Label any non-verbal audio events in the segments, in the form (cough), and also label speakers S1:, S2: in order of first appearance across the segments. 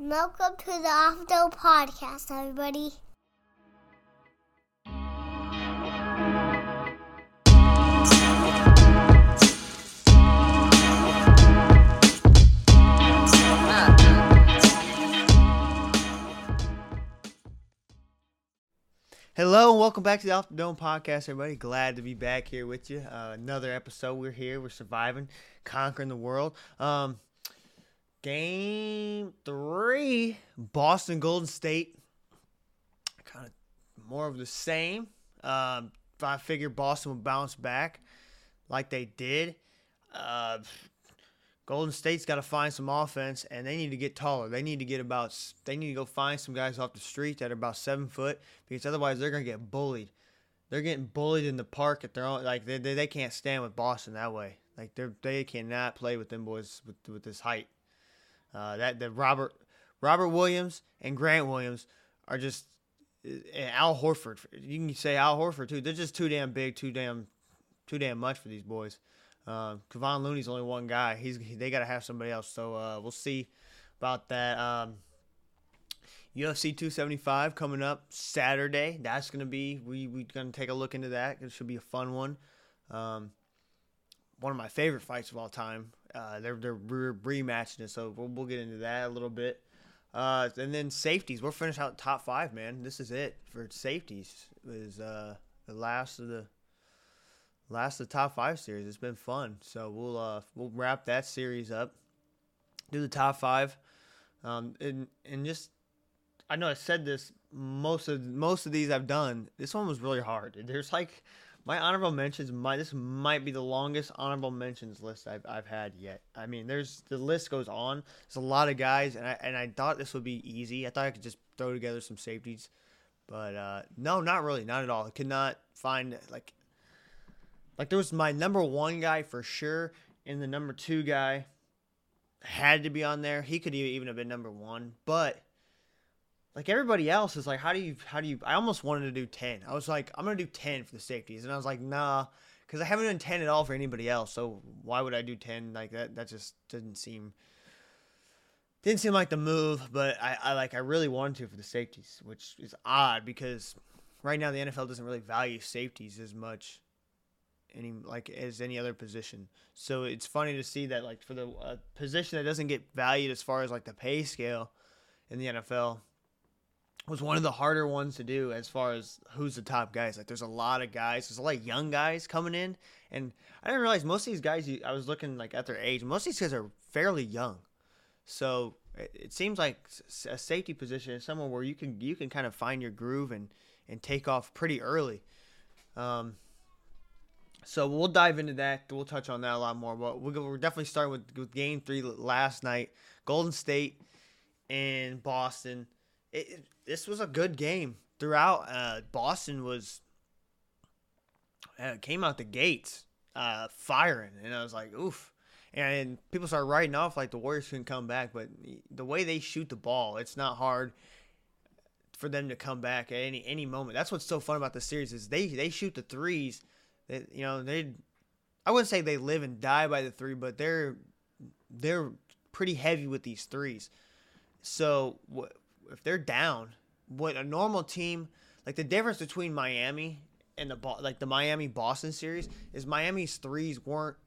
S1: Welcome to the Dome Podcast, everybody.
S2: Hello and welcome back to the Off the Dome podcast, everybody. Glad to be back here with you. Uh, another episode. We're here. We're surviving, conquering the world. Um, game three, Boston Golden State. Kind of more of the same. Um, I figured Boston would bounce back like they did. Uh, Golden State's got to find some offense, and they need to get taller. They need to get about. They need to go find some guys off the street that are about seven foot, because otherwise they're gonna get bullied. They're getting bullied in the park at their own. Like they, they, they can't stand with Boston that way. Like they they cannot play with them boys with with this height. Uh, that the Robert Robert Williams and Grant Williams are just and Al Horford. You can say Al Horford too. They're just too damn big, too damn, too damn much for these boys. Uh, Kevon Looney's only one guy. He's they got to have somebody else. So uh, we'll see about that. Um, UFC 275 coming up Saturday. That's gonna be we we gonna take a look into that. It should be a fun one. Um, one of my favorite fights of all time. Uh, they're they're re- rematching it, so we'll, we'll get into that a little bit. Uh, and then safeties. We'll finish out top five, man. This is it for safeties. Is uh, the last of the last of the top five series. It's been fun. So we'll uh we'll wrap that series up. Do the top five. Um and and just I know I said this most of most of these I've done. This one was really hard. There's like my honorable mentions might this might be the longest honorable mentions list I've, I've had yet. I mean, there's the list goes on. There's a lot of guys, and I and I thought this would be easy. I thought I could just throw together some safeties, but uh, no, not really, not at all. I could not find like like there was my number one guy for sure, and the number two guy had to be on there. He could even have been number one, but like everybody else is like, how do you how do you? I almost wanted to do ten. I was like, I'm gonna do ten for the safeties, and I was like, nah, because I haven't done ten at all for anybody else. So why would I do ten? Like that that just didn't seem didn't seem like the move. But I, I like I really wanted to for the safeties, which is odd because right now the NFL doesn't really value safeties as much any like as any other position. So it's funny to see that like for the uh, position that doesn't get valued as far as like the pay scale in the NFL was one of the harder ones to do as far as who's the top guys. Like there's a lot of guys, there's a lot of young guys coming in, and I didn't realize most of these guys. I was looking like at their age. Most of these guys are fairly young, so it, seems like a safety position is somewhere where you can you can kind of find your groove and and take off pretty early. Um, so we'll dive into that. We'll touch on that a lot more. But we're definitely starting with, with game three last night. Golden State and Boston. It, this was a good game throughout. Uh, Boston was uh, came out the gates uh, firing, and I was like, oof. And people started writing off like the Warriors couldn't come back, but the way they shoot the ball, it's not hard for them to come back at any any moment. That's what's so fun about the series is they they shoot the threes they, you know, they. I wouldn't say they live and die by the three, but they're they're pretty heavy with these threes. So if they're down, what a normal team like the difference between Miami and the like the Miami Boston series is Miami's threes weren't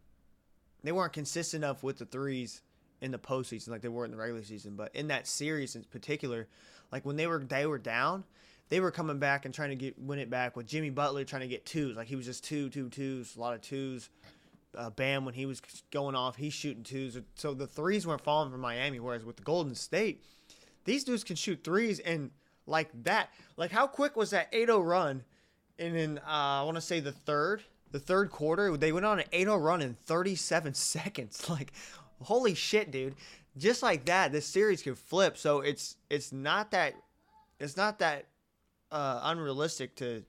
S2: they weren't consistent enough with the threes in the postseason like they were in the regular season. But in that series in particular, like when they were they were down, they were coming back and trying to get win it back with Jimmy Butler trying to get twos. Like he was just two, two, twos, a lot of twos. Uh, Bam when he was going off, he's shooting twos. So the threes weren't falling for Miami. Whereas with the Golden State, these dudes can shoot threes and like that. Like how quick was that 8-0 run? And then uh, I want to say the third, the third quarter, they went on an 8-0 run in 37 (laughs) seconds. Like holy shit, dude! Just like that, this series can flip. So it's it's not that it's not that uh, unrealistic to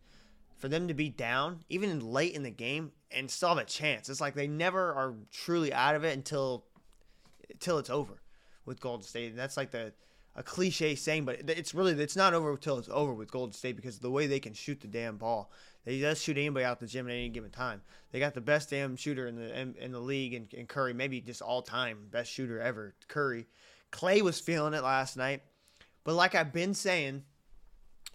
S2: for them to be down even late in the game and still have a chance. It's like they never are truly out of it until until it's over with Golden State. And that's like the a cliche saying, but it's really it's not over until it's over with Golden State because the way they can shoot the damn ball, they just shoot anybody out the gym at any given time. They got the best damn shooter in the in, in the league, and, and Curry, maybe just all time best shooter ever, Curry Klay was feeling it last night. But like I've been saying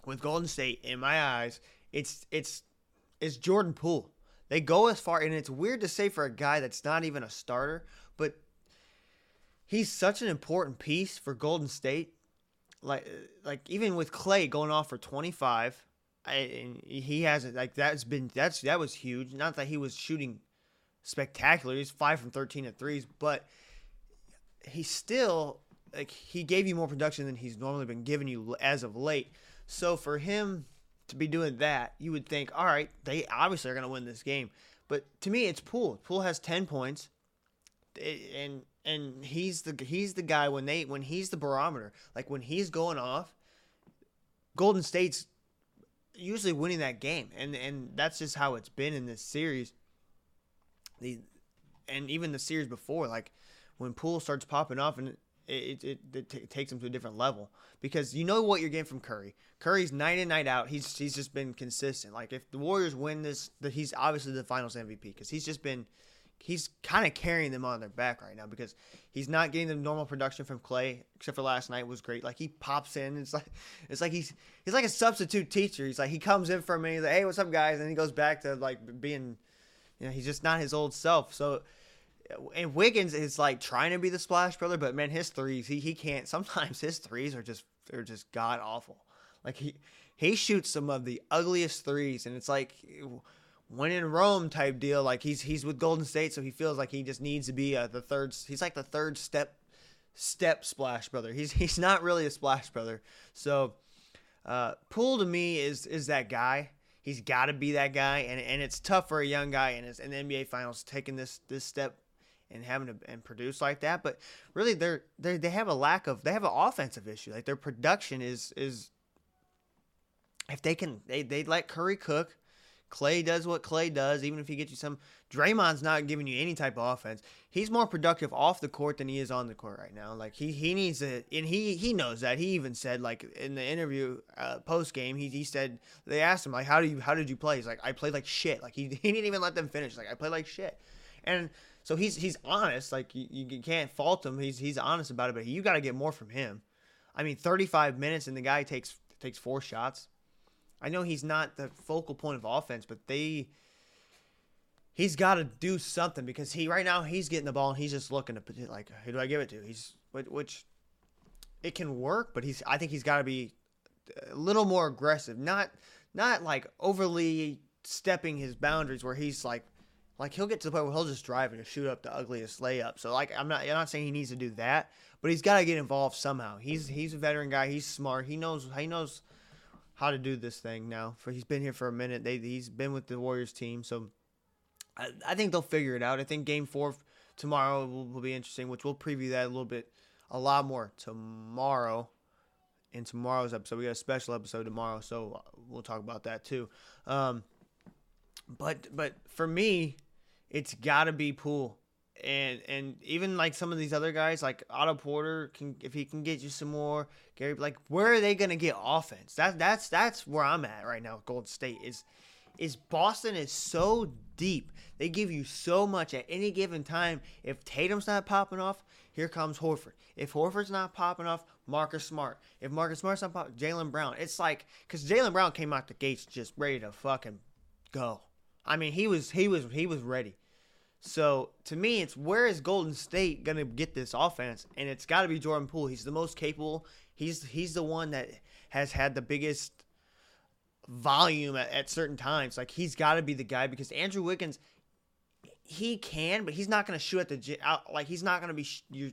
S2: with Golden State, in my eyes, it's it's it's Jordan Poole. They go as far, and it's weird to say for a guy that's not even a starter, but he's such an important piece for Golden State. Like uh, like even with Klay going off for 25, I, and he hasn't like that's been that's that was huge. Not that he was shooting spectacular. He's five from 13 at threes, but he still like he gave you more production than he's normally been giving you as of late. So for him to be doing that, you would think, all right, they obviously are going to win this game. But to me, it's Poole. Poole has 10 points, eh, and and he's the he's the guy when they when he's the barometer. Like when he's going off, Golden State's usually winning that game, and and that's just how it's been in this series. The and even the series before, like when Poole starts popping off, and it it, it, t- takes him to a different level because you know what you're getting from Curry. Curry's night in night out. He's he's just been consistent. Like if the Warriors win this, that he's obviously the Finals MVP because he's just been he's kind of carrying them on their back right now because he's not getting the normal production from Klay, except for last night was great. Like he pops in, it's like it's like he's he's like a substitute teacher. He's like he comes in for a minute, he's like, hey, what's up, guys, and he goes back to like being, you know, he's just not his old self. So and Wiggins is like trying to be the splash brother, but man, his threes he he can't. (laughs) Sometimes his threes are just they're just god awful. Like he he shoots some of the ugliest threes, and it's like when in Rome type deal. Like he's he's with Golden State, so he feels like he just needs to be the third. He's like the third step step splash brother. He's (laughs) he's not really a splash brother. So uh, to me is is that guy. He's got to be that guy, and, and it's tough for a young guy in, in the NBA Finals taking this this step and having to and produce like that. But really, they're they they have a lack of they have an offensive issue. Like their production is is if they can they they let Curry cook. Klay does what Klay does, even if he gets you some. Draymond's not giving you any type of offense. He's more productive off the court than he is on the court right now. Like he he needs to, and he he knows that. He even said like in the interview uh, post game, he he said they asked him like how do you how did you play? He's like I played like shit. Like he (laughs) he didn't even let them finish. Like I played like shit, and so he's he's honest. Like you, you can't fault him. He's he's honest about it. But you got to get more from him. I mean, 35 minutes and the guy takes takes four shots. I know he's not the focal point of offense, but they he's got to do something because he right now he's getting the ball and he's just looking to like who do I give it to? He's which it can work, but he's I think he's got to be a little more aggressive, not not like overly stepping his boundaries where he's like like he'll get to the point where he'll just drive and shoot up the ugliest layup. So like I'm not I'm not saying he needs to do that, but he's got to get involved somehow. He's he's a veteran guy. He's smart. He knows he knows how to do this thing now. For he's been here for a minute. They he's been with the Warriors team, so I, I think they'll figure it out. I think Game Four tomorrow will, will be interesting, which we'll preview that a little bit, a lot more tomorrow. In tomorrow's episode, we got a special episode tomorrow, so we'll talk about that too. Um, but but for me, it's got to be Poole. And and even like some of these other guys, like Otto Porter, can if he can get you some more Gary, like where are they gonna get offense? That that's that's where I'm at right now. Golden State is is Boston is so deep. They give you so much at any given time. If Tatum's not popping off, here comes Horford. If Horford's not popping off, Marcus Smart. If Marcus Smart's not popping, Jaylen Brown. It's like because Jaylen Brown came out the gates just ready to fucking go. I mean, he was he was he was ready. So to me, it's where is Golden State gonna get this offense? And it's got to be Jordan Poole. He's the most capable. He's he's the one that has had the biggest volume at, at certain times. Like he's got to be the guy because Andrew Wiggins, he can, but he's not gonna shoot at the out. Like he's not gonna be sh- your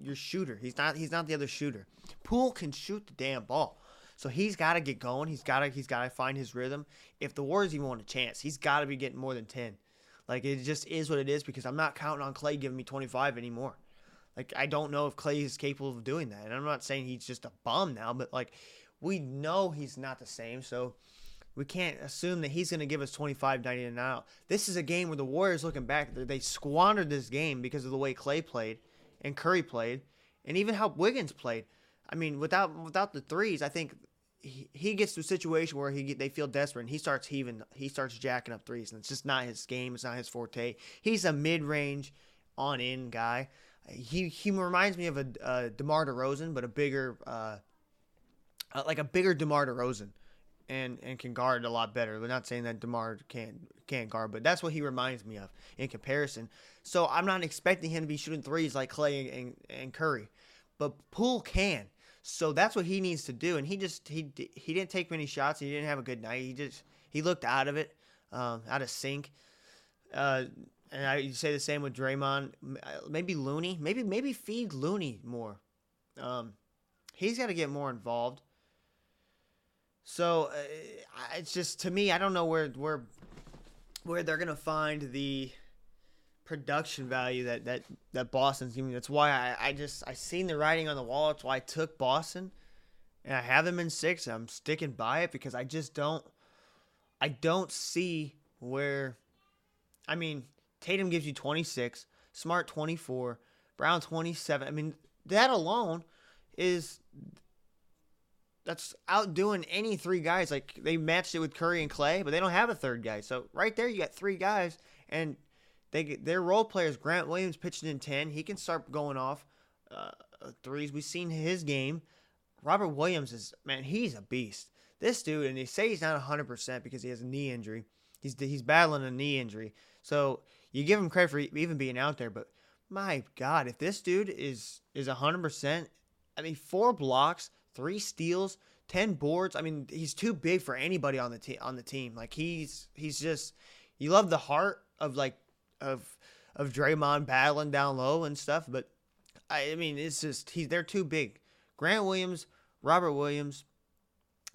S2: your shooter. He's not he's not the other shooter. Poole can shoot the damn ball. So he's got to get going. He's got to he's got to find his rhythm. If the Warriors even want a chance, he's got to be getting more than 10. Like it just is what it is because I'm not counting on Klay giving me 25 anymore. Like I don't know if Klay is capable of doing that. And I'm not saying he's just a bum now, but like we know he's not the same. So we can't assume that he's going to give us 25 90 and out. This is a game where the Warriors looking back, they squandered this game because of the way Klay played and Curry played and even how Wiggins played. I mean, without without the threes, I think he, gets to a situation where he they feel desperate and he starts heaving he starts jacking up threes and it's just not his game it's not his forte he's a mid-range on in guy he he reminds me of a uh, Demar Derozan, but a bigger, uh, uh, like a bigger Demar Derozan, and and can guard a lot better. We're not saying that Demar can't can't guard, but that's what he reminds me of in comparison. So I'm not expecting him to be shooting threes like Klay and, and Curry, but Poole can. So that's what he needs to do. And he just he he didn't take many shots. He didn't have a good night. He just he looked out of it, um, out of sync. Uh, and I you say the same with Draymond. Maybe Looney. Maybe maybe feed Looney more. Um, he's got to get more involved. So uh, it's just to me, I don't know where where where they're gonna find the production value that that that Boston's giving. That's why I, I just I seen the writing on the wall. That's why I took Boston, and I have them in six. I'm sticking by it because I just don't I don't see where. I mean, Tatum gives you 26, Smart 24, Brown 27. I mean, that alone is that's outdoing any three guys. Like they matched it with Curry and Klay, but they don't have a third guy. So right there, you got three guys, and they their role players. Grant Williams pitching in ten, he can start going off uh, threes. We've seen his game. Robert Williams is man, he's a beast. This dude, and they say he's not 100 percent because he has a knee injury. He's he's battling a knee injury. So you give him credit for even being out there, but my God, if this dude is is 100 percent, I mean, four blocks, three steals, ten boards. I mean, he's too big for anybody on the team. On the team, like he's he's just you love the heart of like of of Draymond battling down low and stuff, but I, I mean, it's just he's they're too big. Grant Williams, Robert Williams,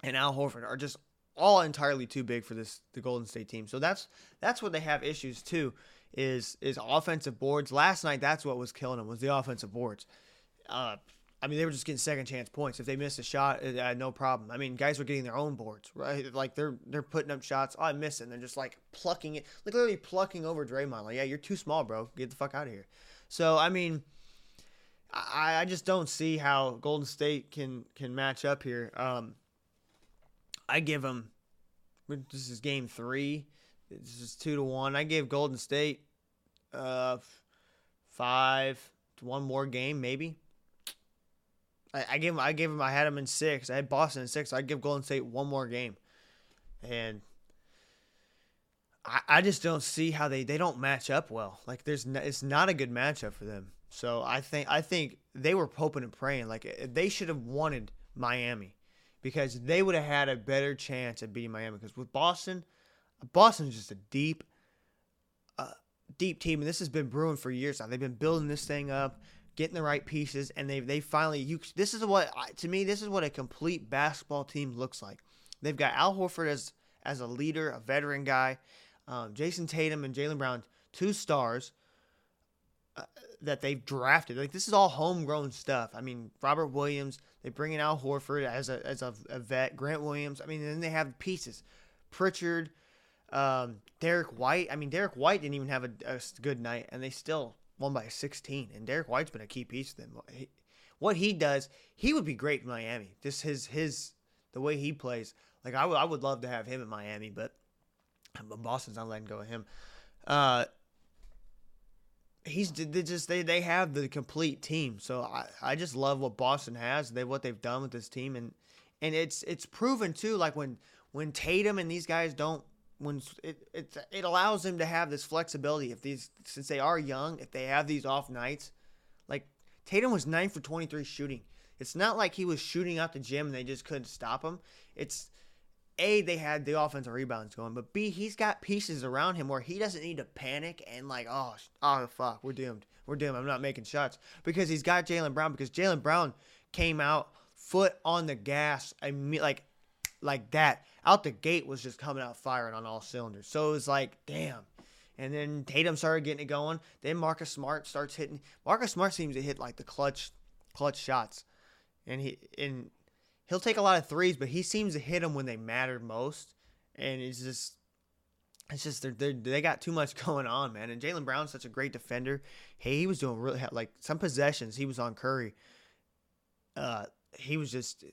S2: and Al Horford are just all entirely too big for this the Golden State team. So that's that's what they have issues too is is offensive boards. Last night that's what was killing them was the offensive boards. Uh, I mean, they were just getting second chance points. If they missed a shot, uh, no problem. I mean, guys were getting their own boards, right? Like they're they're putting up shots. Oh, I missed it. And they're just like plucking it, like literally plucking over Draymond. Like, yeah, you're too small, bro. Get the fuck out of here. So I mean, I, I just don't see how Golden State can can match up here. Um, I give them. This is game three. This is two to one. I gave Golden State uh five one more game maybe. I, I gave him, I gave him I had him in six. I had Boston in six. I'd give Golden State one more game, and I, I just don't see how they they don't match up well. Like there's no, it's not a good matchup for them. So I think I think they were hoping and praying like they should have wanted Miami because they would have had a better chance at beating Miami. Because with Boston, Boston's just a deep, uh, deep team, and this has been brewing for years now. They've been building this thing up getting the right pieces, and they they finally you. This is what to me this is what a complete basketball team looks like. They've got Al Horford as as a leader, a veteran guy, um, Jayson Tatum and Jaylen Brown, two stars uh, that they've drafted. Like this is all homegrown stuff. I mean, Robert Williams. They bring in Al Horford as a as a, a vet. Grant Williams. I mean, then they have pieces. Pritchard, um, Derrick White. I mean, Derrick White didn't even have a, a good night, and they still won by 16, and Derrick White's been a key piece to them. He, what he does, he would be great in Miami. Just his his the way he plays. Like I would love to have him in Miami, but Boston's not letting go of him. Uh, he's they just they they have the complete team. So I, I just love what Boston has. They what they've done with this team and and it's it's proven too. Like when when Tatum and these guys don't when it, it it allows them to have this flexibility if these since they are young if they have these off nights like Tatum was 9 for 23 shooting. It's not like he was shooting out the gym and they just couldn't stop him. It's a they had the offensive rebounds going but b he's got pieces around him where he doesn't need to panic and like oh oh fuck we're doomed we're doomed I'm not making shots because he's got Jaylen Brown because Jaylen Brown came out foot on the gas I mean like like that out the gate was just coming out firing on all cylinders. So it was like, damn. And then Tatum started getting it going. Then Marcus Smart starts hitting. Marcus Smart seems to hit like the clutch, clutch shots, and he and he'll take a lot of threes, but he seems to hit them when they matter most. And it's just, it's just they're, they're they got too much (laughs) going on, man. And Jaylen Brown's such a great defender. Hey, he was doing really like some possessions. He was on Curry. Uh, he was just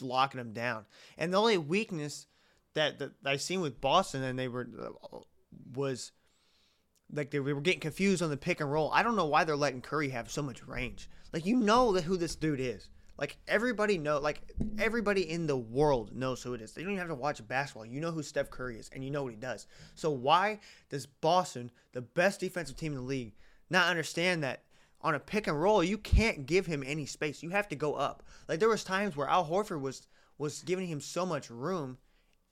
S2: locking them down. And the only weakness that, that I seen with Boston, and they were uh, was like they were getting confused on the pick and roll. I don't know why they're letting Curry have so much range. Like you know who this dude is. Like everybody know, like everybody in the world knows who it is. They don't even have to watch basketball. You know who Steph Curry is, and you know what he does. So why does Boston, the best defensive team in the league, not understand that on a pick and roll you can't give him any space. You have to go up. Like there was times where Al Horford was was giving him so much room,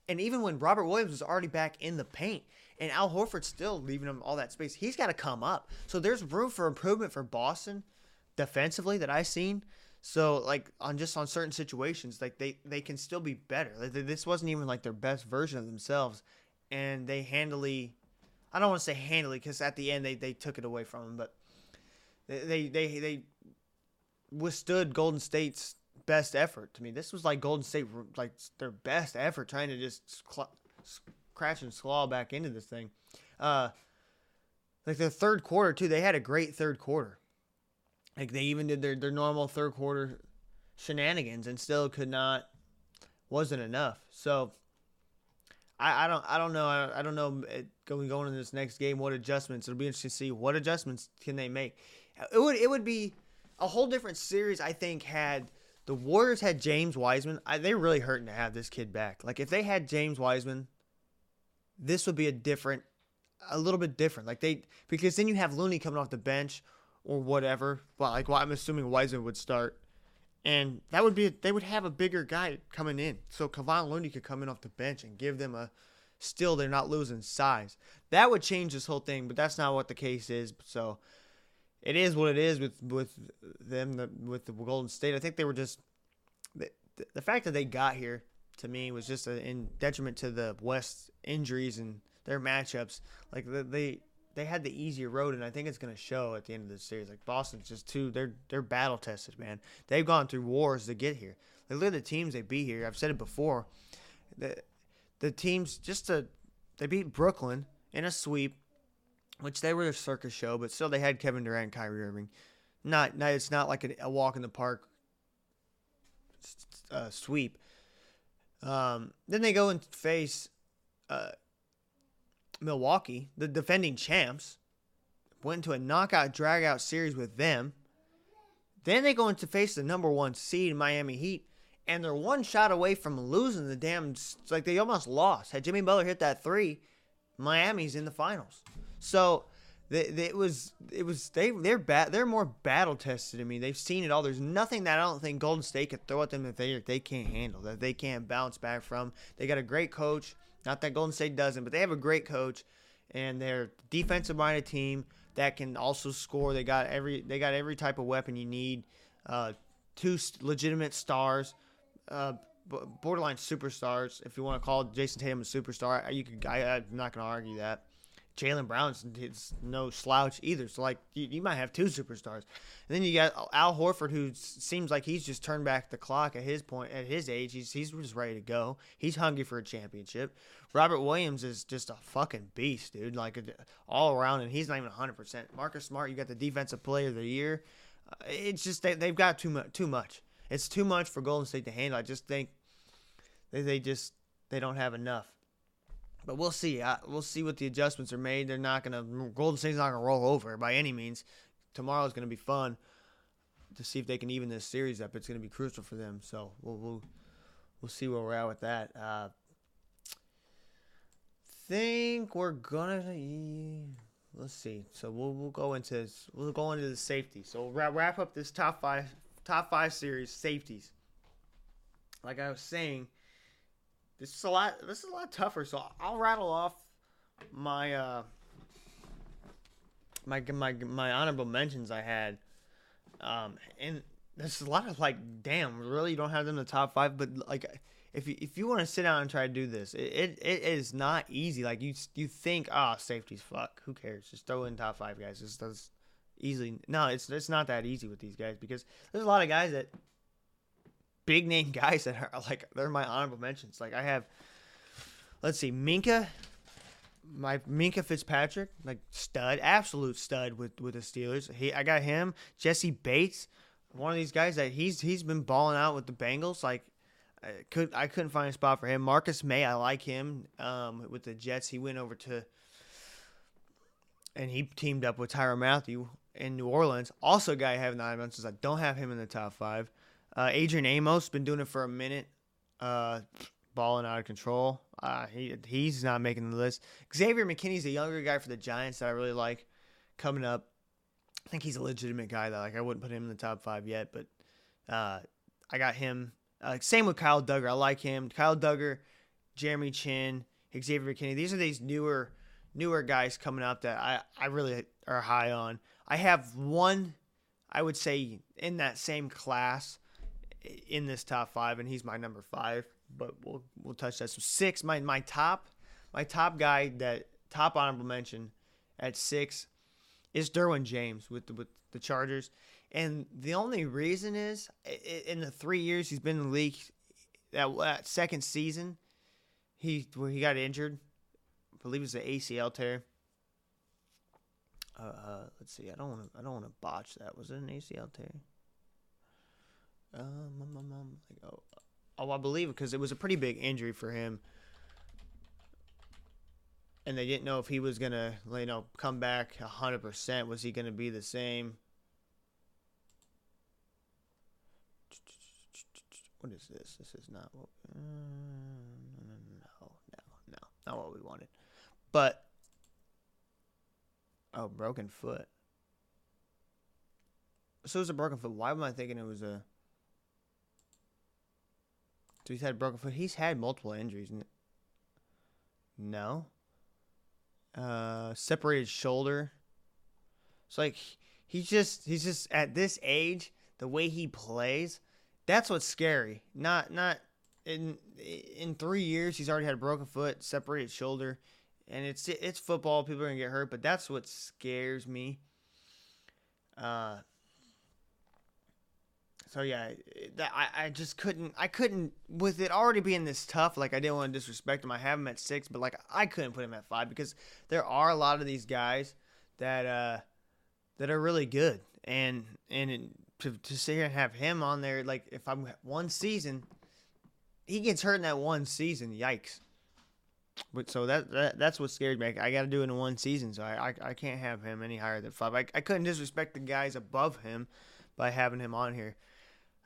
S2: and even when Robert Williams was already back in the paint, and Al Horford still leaving him all that space, he's got to come up. So there's room for improvement for Boston defensively that I've seen. So like on just on certain situations, like they they can still be better. Like, this wasn't even like their best version of themselves, and they handily, I don't want to say handily because at the end they they took it away from them, but they they they, withstood Golden State's best effort. I mean, this was like Golden State like their best effort trying to just cl- scratch and claw back into this thing. Uh, like the third quarter too, they had a great third quarter. Like they even did their, their normal third quarter shenanigans and still could not wasn't enough. So I, I don't I don't know I, I don't know going going into this next game what adjustments it'll be interesting to see what adjustments can they make. It would it would be a whole different series I think had the Warriors had James Wiseman. I, they're really hurting to have this kid back. Like if they had James Wiseman, this would be a different a little bit different. Like they because then you have Looney coming off the bench or whatever. But like well, I'm assuming Wiseman would start, and that would be they would have a bigger guy coming in, so Kevon Looney could come in off the bench and give them a. Still, they're not losing size. That would change this whole thing, but that's not what the case is. So, it is what it is with with them the, with the Golden State. I think they were just the, the fact that they got here to me was just a, in detriment to the West injuries and their matchups. Like they they had the easier road, and I think it's going to show at the end of the series. Like Boston's just too they're they're battle tested, man. They've gone through wars to get here. Like, look at the teams they beat here. I've said it before. The the teams just to they beat Brooklyn in a sweep, which they were a circus show, but still they had Kevin Durant, and Kyrie Irving. Not, not it's not like a, a walk in the park uh, sweep. Um, then they go and face uh, Milwaukee, the defending champs, went into a knockout dragout series with them. Then they go into face the number one seed Miami Heat, and they're one shot away from losing the damn. Like they almost lost. Had Jimmy Butler hit that three, Miami's in the finals. So it was it was they they're bad they're more battle tested. I mean they've seen it all. There's nothing that I don't think Golden State could throw at them that they they can't handle that they can't bounce back from. They got a great coach. Not that Golden State doesn't, but they have a great coach, and they're defensive minded team that can also score. They got every they got every type of weapon you need. Uh, two legitimate stars, uh, borderline superstars. If you want to call Jayson Tatum a superstar, you could. I, I'm not going to argue that. Jaylen Brown's it's no slouch either. So like you, you, might have two superstars, and then you got Al Horford, who seems like he's just turned back the clock at his point at his age. He's he's just ready to go. He's hungry for a championship. Robert Williams is just a fucking beast, dude. Like all around, and he's not even 100. percent Marcus Smart, you got the defensive player of the year. Uh, it's just they they've got too much. Too much. It's too much for Golden State to handle. I just think they they just they don't have enough. But we'll see. We'll see what the adjustments are made. They're not gonna Golden State's not gonna roll over by any means. Tomorrow's gonna be fun to see if they can even this series up. It's gonna be crucial for them. So we'll we'll, we'll see where we're at with that. Uh, think we're gonna. Let's see. So we'll we'll go into we'll go into the safety. So we'll wrap, wrap up this top five top five series safeties. Like I was saying this is a lot. This is a lot tougher. So I'll rattle off my uh, my my my honorable mentions I had, um, and there's a lot of like, damn, really, you don't have them in the top five. But like, if you if you want to sit down and try to do this, it, it, it is not easy. Like you you think, ah, oh, safety's fuck. Who cares? Just throw in top five guys. Just does easily. No, it's it's not that easy with these guys because there's a lot of guys that big name (laughs) guys that are like they're my honorable mentions. Like I have, let's see, Minkah, my Minkah Fitzpatrick, like stud, absolute stud with with the Steelers. He, I got him. Jessie Bates, one of these guys that he's he's been balling out with the Bengals. Like I could I couldn't find a spot for him. Marcus Maye, I like him um, with the Jets. He went over to and he teamed up with Tyrann Mathieu in New Orleans. Also, guy I have nine months. I don't have him in the top five. Uh, Adrian Amos been doing it for a minute, uh, balling out of control. Uh, he he's not making the list. Xavier McKinney's a younger guy for the Giants that I really like coming up. I think he's a legitimate guy that like I wouldn't put him in the top five yet, but uh, I got him. Uh, same with Kyle Dugger. I like him. Kyle Dugger, Jeremy Chinn, Xavier McKinney. These are these newer newer guys coming up that I, I really are high on. I have one, I would say, in that same class in this top five, and he's my number five. But we'll we'll touch that. So six, my my top my top guy that top honorable mention at six is Derwin James with the, with the Chargers, and the only reason is in the three years he's been in the league, that, that second season, he where he got injured I believe it's an ACL tear. Uh, uh, let's see. I don't want to. I don't want to botch that. Was it an ACL tear? Um, um, um, um like, oh, oh, I believe because it was a pretty big injury for him, and they didn't know if he was gonna, you know, come back hundred percent. Was he gonna be the same? What is this? This is not what. Uh, no, no, no, no, not what we wanted. But oh, broken foot. So it was a broken foot. Why am I thinking it was a? So he's had a broken foot. He's had multiple injuries. No. Uh, separated shoulder. It's like he's just he's just at this age, the way he plays, that's what's scary. Not not in in three years he's already had a broken foot, separated shoulder and it's it's football. People are gonna get hurt, but that's what scares me. Uh. So yeah, that I, I just couldn't I couldn't with it already being this tough. Like I didn't want to disrespect him. I have him at six, but like I couldn't put him at five because there are a lot of these guys that uh that are really good, and and to to sit here and have him on there, like if I'm one season, he gets hurt in that one season. Yikes. But so that, that that's what scared me. I, got to do it in one season, so I, I, I can't have him any higher than five. I, I couldn't disrespect the guys above him by having him on here.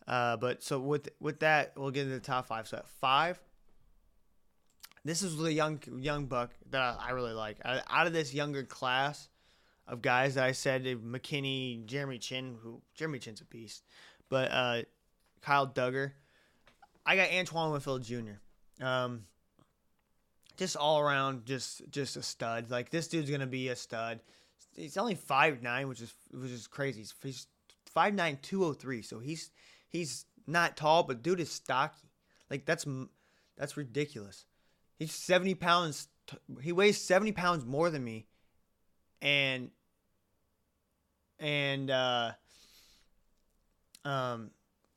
S2: Uh, but so with with that, we'll get into the top five. So at five, this is the young young buck that I, I really like. Out of this younger class of guys that I said, McKinney, Jeremy Chinn, who Jeremy Chinn's a beast, but uh, Kyle Dugger, I got Antoine Winfield Jr. Um, just all around just just a stud. Like this dude's gonna be a stud. He's only five nine, which is which is crazy. He's, he's 5'9", 203, so he's he's not tall, but dude is stocky. Like that's that's ridiculous. He's seventy pounds. He weighs seventy pounds more than me, and and uh, um,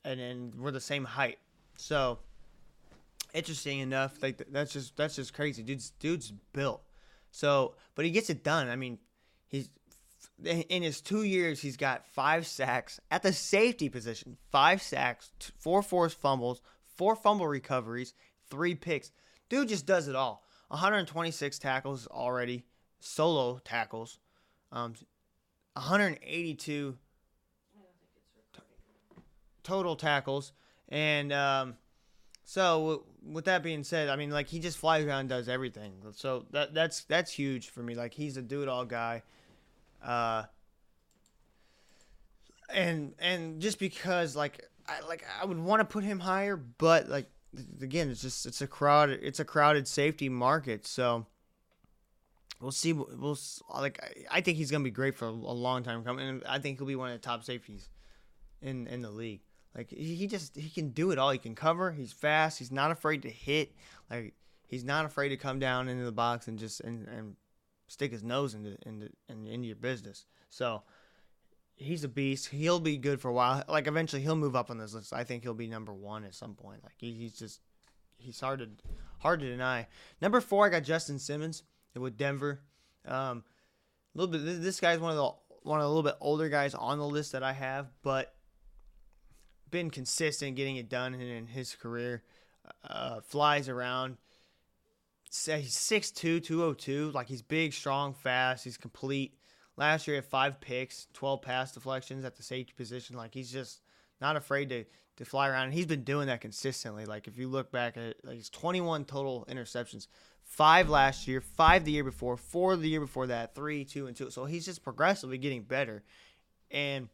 S2: and and we're the same height. So interesting enough, like that's just that's just crazy. Dude's dude's built. So, but he gets it done. I mean, he's in his two years, he's got five sacks at the safety position, five sacks, four forced fumbles, four fumble recoveries, three picks. Dude just does it all. 126 tackles already, solo tackles, um, 182 total tackles, and um, so with that being said, I mean, like he just flies around and does everything. So that that's that's huge for me. Like he's a do it all guy. Uh, and and just because like I like I would want to put him higher, but like again, it's just it's a crowded it's a crowded safety market. So we'll see. We'll like I, think he's gonna be great for a, a long time coming. And I think he'll be one of the top safeties in in the league. Like he just he can do it all. He can cover. He's fast. He's not afraid to hit. Like he's not afraid to come down into the box and just and, and stick his nose into into into your business. So he's a beast. He'll be good for a while. Like eventually he'll move up on this list. I think he'll be number one at some point. Like he, he's just he's hard to hard to deny. Number four, I got Justin Simmons with Denver. Um, a little bit. This guy's one of the one of the little bit older guys on the list that I have, but been consistent getting it done in, in his career. Uh, flies around. He's 6'2", 202. Like he's big, strong, fast. He's complete. last year, he had five picks, 12 pass deflections at the safety position. Like he's just not afraid to to fly around. And he's been doing that consistently. Like if you look back at it, like he's 21 total interceptions, five last year, five the year before, four the year before that, three, two, and two. So he's just progressively getting better, and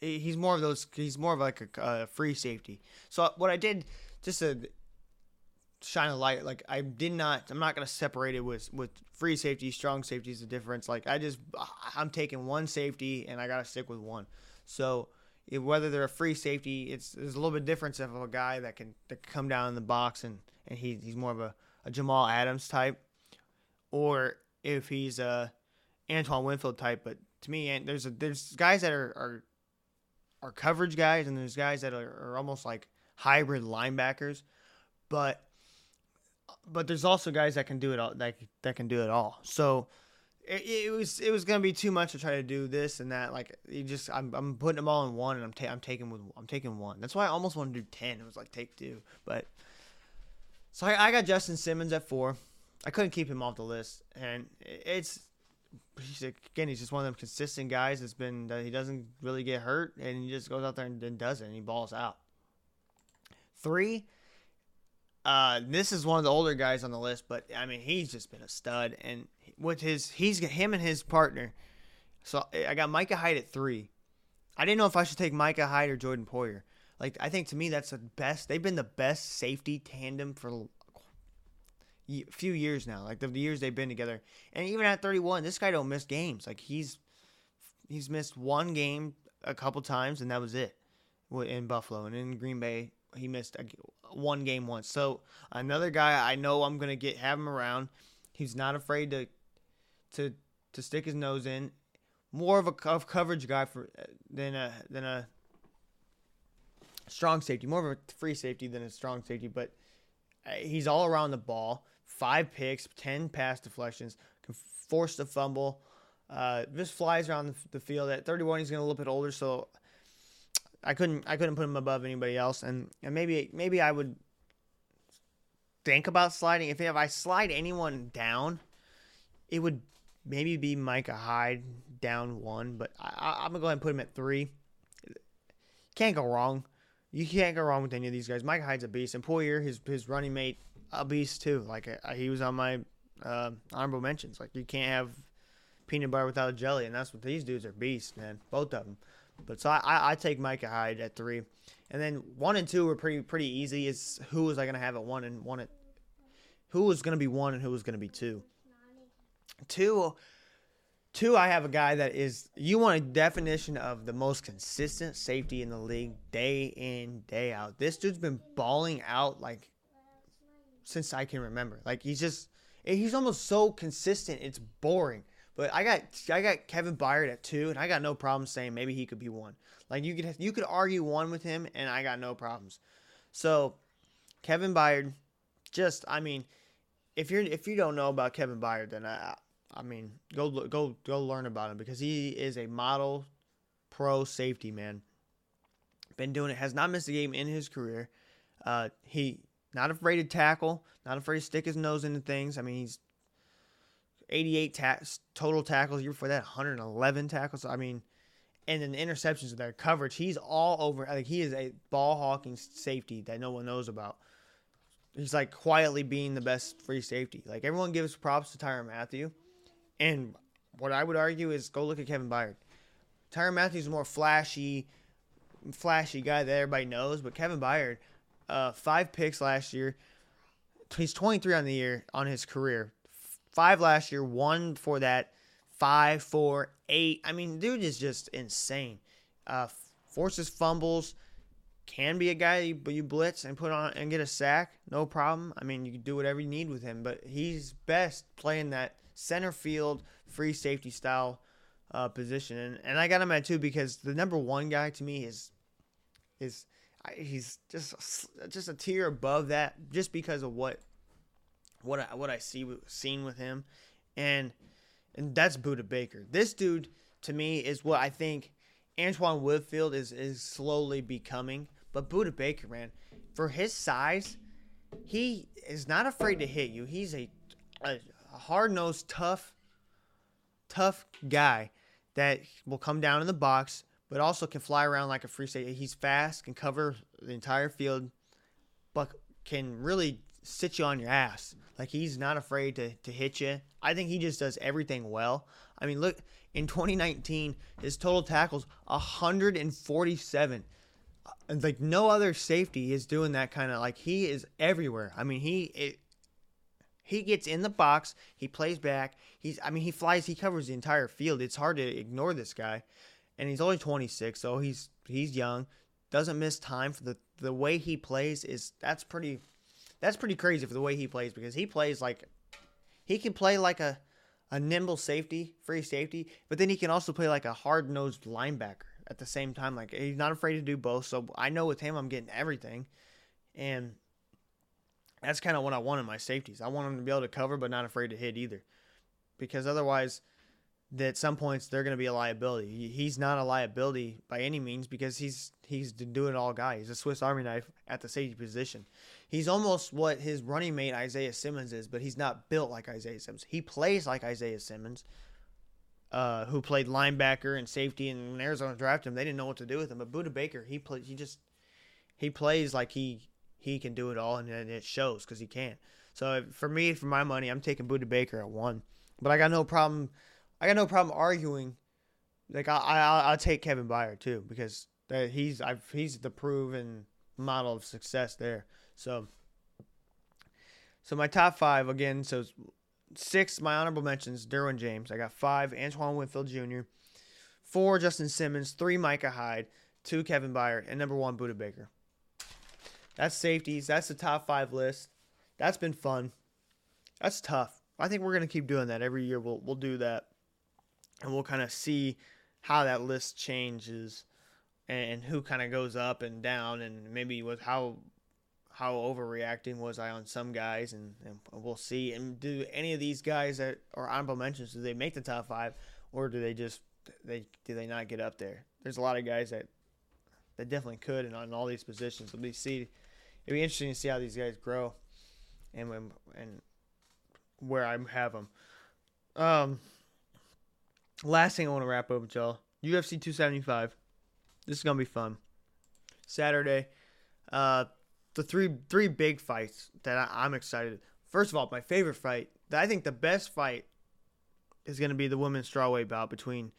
S2: he's more of those. He's more of like a, a free safety. So what I did just to shine a light, like I did not. I'm not gonna separate it with with free safety, strong safety is the difference. Like I just I'm taking one safety and I gotta stick with one. So whether they're a free safety, it's there's a little bit difference of a guy that can that can come down in the box and and he, he's more of a, a Jamal Adams type, or if he's a Antoine Winfield type. But to me, and there's a, there's guys that are, are are coverage guys, and there's guys that are, are almost like hybrid linebackers, but but there's also guys that can do it all that that can do it all. So it, it was it was gonna be too much to try to do this and that. Like you just I'm, I'm putting them all in one, and I'm ta- I'm taking with I'm taking one. That's why I almost wanted to do ten. It was like take two, but so I, I got Justin Simmons at four. I couldn't keep him off the list, and it's he's again he's just one of them consistent guys that's been that he doesn't really get hurt and he just goes out there and, and does it and he balls out. Three, uh, this is one of the older guys on the list, but I mean he's just been a stud and with his he's him and his partner. So I got Micah Hyde at three. I didn't know if I should take Micah Hyde or Jordan Poyer. Like I think to me that's the best. They've been the best safety tandem for a few years now. Like the, the years they've been together, and even at 31, this guy don't miss games. Like he's he's missed one game a couple times, and that was it in Buffalo and in Green Bay. He missed a, one game once. So another guy I know I'm gonna get have him around. He's not afraid to to to stick his nose in. More of a of coverage guy for than a than a strong safety. More of a free safety than a strong safety, but uh, he's all around the ball five picks, 10 pass deflections, can force the fumble. Uh, just flies around the, field. At 31, he's getting a little bit older, so I couldn't I couldn't put him above anybody else. And, and maybe maybe I would think about sliding. If, if I slide anyone down, it would maybe be Micah Hyde down one, but I, am gonna go ahead and put him at three. Can't go wrong. You can't go wrong with any of these guys. Micah Hyde's a beast, and Poyer, his his running mate, a beast too. Like uh, he was on my uh, honorable mentions. Like you can't have peanut butter without jelly, and that's what these dudes are beasts, man. Both of them. But so I, I take Micah Hyde at three, and then one and two were pretty pretty easy. Is who was I gonna have at one and one at who was gonna be one and who was gonna be two. Two, two. I have a guy that is you want a definition of the most consistent safety in the league, day in day out. This dude's been balling out like since I can remember. Like he's just he's almost so consistent. It's boring. But I got I got Kevin Byard at two, and I got no problem saying maybe he could be one. Like you could you could argue one with him, and I got no problems. So Kevin Byard, just I mean, if you're if you don't know about Kevin Byard, then I I mean go go go learn about him because he is a model pro safety man. Been doing it, has not missed a game in his career. Uh, he not afraid to tackle, not afraid to stick his nose into things. I mean, he's 88 ta- total tackles. Year before that, 111 tackles. I mean, and then the interceptions of their coverage. He's all over. Like he is a ball hawking safety that no one knows about. He's like quietly being the best free safety. Like everyone gives props to Tyrann Mathieu, and what I would argue is go look at Kevin Byard. Tyrann Mathieu's a more flashy, flashy guy that everybody knows, but Kevin Byard – uh, five picks last year. He's 23 on the year on his career. Five last year, one before that, five, four, eight. I mean, dude is just insane. Uh, forces fumbles, can be a guy but you blitz and put on and get a sack, no problem. I mean, you can do whatever you need with him, but he's best playing that center field free safety style uh, position. And, and I got him at two because the number one guy to me is is he's just just a tier above that, just because of what what I, what I see seen with him, and and that's Budda Baker. This dude to me is what I think Antoine Woodfield is is slowly becoming. But Budda Baker, man, for his size, he is not afraid to hit you. He's a, a hard nosed, tough tough guy that will come down in the box, but also can fly around like a free state. He's fast, can cover the entire field, but can really sit you on your ass. Like he's not afraid to, to hit you. I think he just does everything well. I mean, look, in 2019, his total tackles 147. Uh, like no other safety is doing that kind of like he is everywhere. I mean, he it, he gets in the box, he plays back. He's I mean, he flies, he covers the entire field. It's hard to ignore this guy. And he's only 26, so he's he's young. Doesn't miss time for the the way he plays is that's pretty that's pretty crazy for the way he plays because he plays like he can play like a a nimble safety, free safety, but then he can also play like a hard nosed linebacker at the same time. Like he's not afraid to do both. So I know with him, I'm getting everything, and that's kind of what I want in my safeties. I want them to be able to cover, but not afraid to hit either, because otherwise, at some points they're going to be a liability. He's not a liability by any means because he's he's the do it all guy. He's a Swiss Army knife at the safety position. He's almost what his running mate Isaiah Simmons is, but he's not built like Isaiah Simmons. He plays like Isaiah Simmons, uh, who played linebacker and safety. And when Arizona drafted him, they didn't know what to do with him. But Budda Baker, he plays. He just he plays like he he can do it all, and it shows because he can. So for me, for my money, I'm taking Budda Baker at one. But I got no problem. I got no problem arguing. Like I, I I'll take Kevin Byard too because he's I've, he's the proven model of success there. So, so my top five again. So six, my honorable mentions: Derwin James. I got five, Antoine Winfield Jr. Four, Justin Simmons. Three, Micah Hyde. Two, Kevin Byard, and number one, Budda Baker. That's safeties. That's the top five list. That's been fun. That's tough. I think we're gonna keep doing that every year. We'll we'll do that, and we'll kind of see how that list changes and who kind of goes up and down, and maybe with how how overreacting was I on some guys, and, and we'll see. And do any of these guys that are honorable mentions do they make the top five, or do they just they do they not get up there? There's a lot of guys that that definitely could, and on all these positions, but we see it'd be interesting to see how these guys grow, and when and where I have them. Um, last thing I want to wrap up with y'all: UFC 275. This is gonna be fun. Saturday. Uh, the three three big fights that I, am excited. First of all, my favorite fight. That I think the best fight is going to be the women's strawweight bout between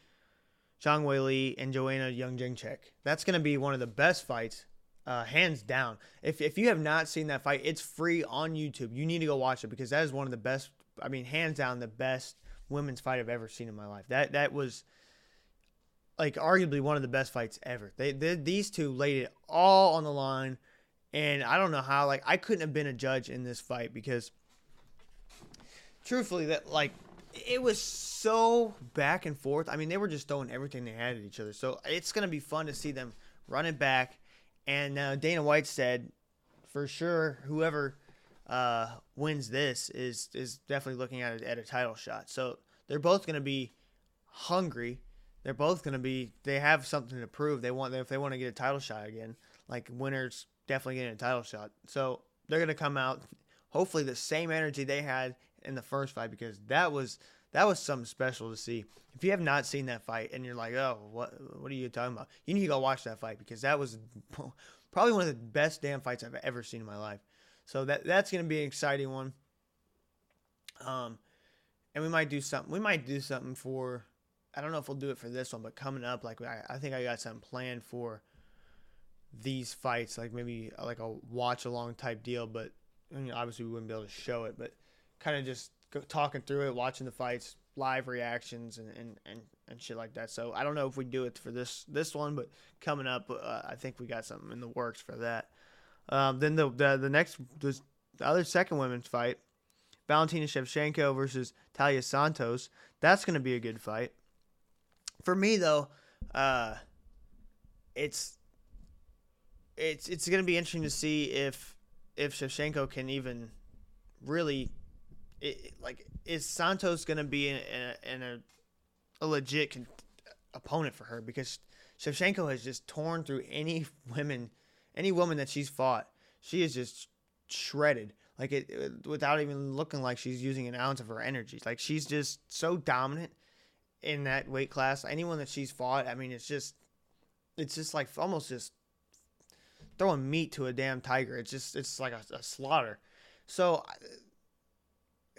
S2: Zhang Weili and Joanna Jędrzejczyk. That's going to be one of the best fights, uh, hands down. If if you have not seen that fight, it's free on YouTube. You need to go watch it because that is one of the best. I mean, hands down, the best women's fight I've ever seen in my life. That that was like arguably one of the best fights ever. They, they these two laid it all on the line and I don't know how, like, I couldn't have been a judge in this fight because, truthfully, that, like, it was so back and forth. I mean, they were just throwing everything they had at each other. So it's going to be fun to see them run it back. And uh, Dana White said, for sure, whoever uh, wins this is is definitely looking at a, at a title shot. So they're both going to be hungry. They're both going to be. They have something to prove. They want if they want to get a title shot again. Like winners definitely getting a title shot. So they're gonna come out, hopefully the same energy they had in the first fight because that was that was something special to see. If you have not seen that fight and you're like, oh, what what are you talking about? You need to go watch that fight because that was (laughs) probably one of the best damn fights I've ever seen in my life. So that that's gonna be an exciting one. Um, and we might do something. We might do something for. I don't know if we'll do it for this one, but coming up, like I, I think I got something planned for these fights, like maybe uh, like a watch along type deal, but I mean, obviously we wouldn't be able to show it, but kind of just go, talking through it, watching the fights, live reactions, and, and, and, and shit like that. So I don't know if we do it for this this one, but coming up, uh, I think we got something in the works for that. Um, then the, the the next the other second women's fight, Valentina Shevchenko versus Taila Santos. That's going to be a good fight. For me though, uh, it's it's it's going to be interesting to see if if Shevchenko can even really it, like is Santos going to be in, in, in, a, a legit con- opponent for her? Because Shevchenko has just torn through any women any woman that she's fought. She is just shredded. Like it without even looking like she's using an ounce of her energy. Like she's just so dominant in that weight class. Anyone that she's fought, I mean, it's just it's just like almost just throwing meat to a damn tiger. It's just it's like a, a slaughter. So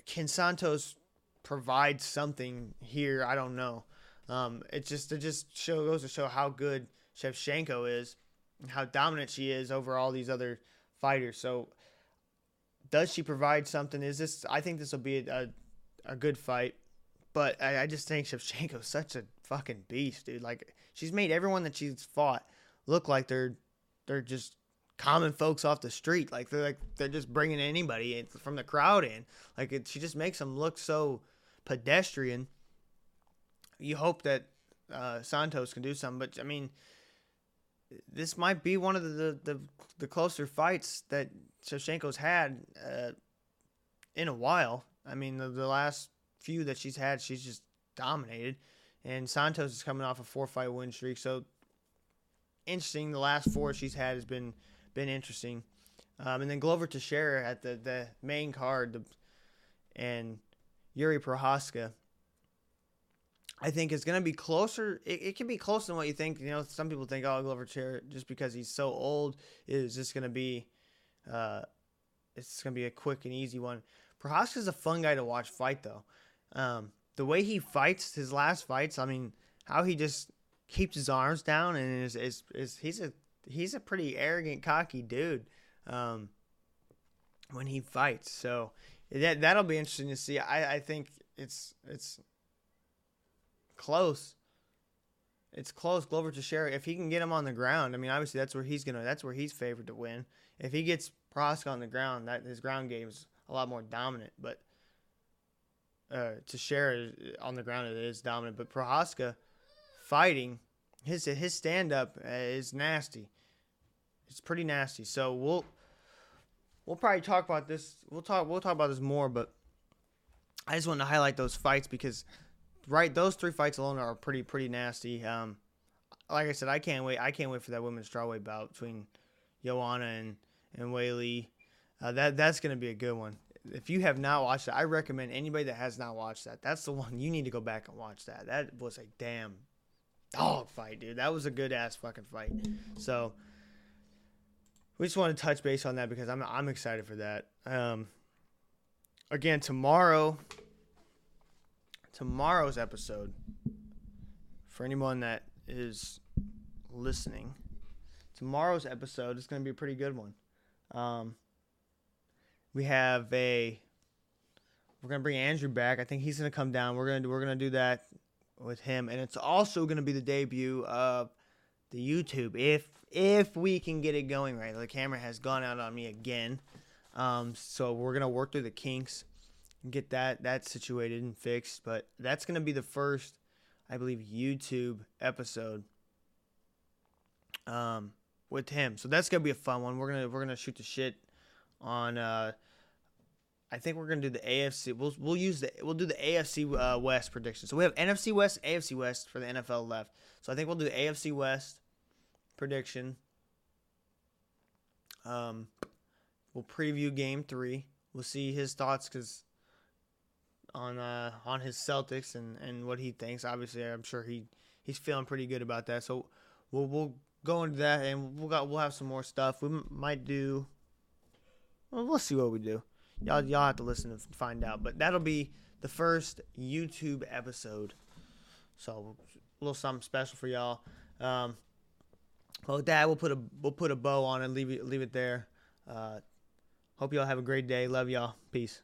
S2: can Santos provide something here? I don't know. Um, it just it just show goes to show how good Shevchenko is, how dominant she is over all these other fighters. So does she provide something? Is this? I think this will be a, a, a good fight, but I, I just think Shevchenko's such a fucking beast, dude. Like she's made everyone that she's fought look like they're they're just common folks off the street. Like they're like they're just bringing anybody in, from the crowd in. Like it, she just makes them look so pedestrian. You hope that uh, Santos can do something, but I mean, this might be one of the the, the closer fights that Shevchenko's had uh, in a while. I mean, the, the last few that she's had, she's just dominated, and Santos is coming off a four fight win streak. So interesting. The last four she's had has been been interesting. Um, and then Glover Teixeira at the, the main card, the, and Yuri Prochazka. I think it's going to be closer. It, it can be closer than what you think. You know, some people think, oh, Glover Teixeira, just because he's so old, is just going to be, uh, it's going to be a quick and easy one. Prochazka's a fun guy to watch fight, though. Um, the way he fights his last fights, I mean, how he just keeps his arms down and is is, is he's a he's a pretty arrogant, cocky dude um, when he fights. So that that'll be interesting to see. I, I think it's it's close. It's close. Glover Teixeira, if he can get him on the ground, I mean, obviously that's where he's gonna. That's where he's favored to win. If he gets Prosk on the ground, that his ground game is a lot more dominant. But uh, Teixeira on the ground it is dominant. But Prochazka fighting, his his stand up uh, is nasty. It's pretty nasty. So we'll we'll probably talk about this. We'll talk we'll talk about this more, but I just wanted to highlight those fights because right those three fights alone are pretty pretty nasty. Um, like I said, I can't wait. I can't wait for that women's strawweight bout between Joanna and and Weili. Uh, that that's gonna be a good one. If you have not watched it, I recommend anybody that has not watched that. That's the one you need to go back and watch that. That was a damn dog fight, dude. That was a good ass fucking fight. So we just want to touch base on that because I'm I'm excited for that. Um, again, tomorrow, tomorrow's episode, for anyone that is listening, tomorrow's episode is going to be a pretty good one. Um, we have a we're gonna bring Andrew back. I think he's gonna come down. We're gonna do, we're gonna do that with him, and it's also gonna be the debut of the YouTube if if we can get it going right. The camera has gone out on me again, um, so we're gonna work through the kinks and get that that situated and fixed. But that's gonna be the first, I believe, YouTube episode um, with him. So that's gonna be a fun one. We're gonna we're gonna shoot the shit on. Uh, I think we're gonna do the AFC. We'll we'll use the we'll do the AFC uh, West prediction. So we have NFC West, AFC West for the NFL left. So I think we'll do AFC West prediction. Um, we'll preview Game Three. We'll see his thoughts because on uh, on his Celtics and, and what he thinks. Obviously, I'm sure he he's feeling pretty good about that. So we'll we'll go into that and we'll got we'll have some more stuff. We m- might do. Well, we'll see what we do. Y'all y'all have to listen and find out. But that'll be the first YouTube episode. So a little something special for y'all. Um, well, with that, we'll put a we'll put a bow on it. Leave it leave it there. Uh, hope y'all have a great day. Love y'all. Peace.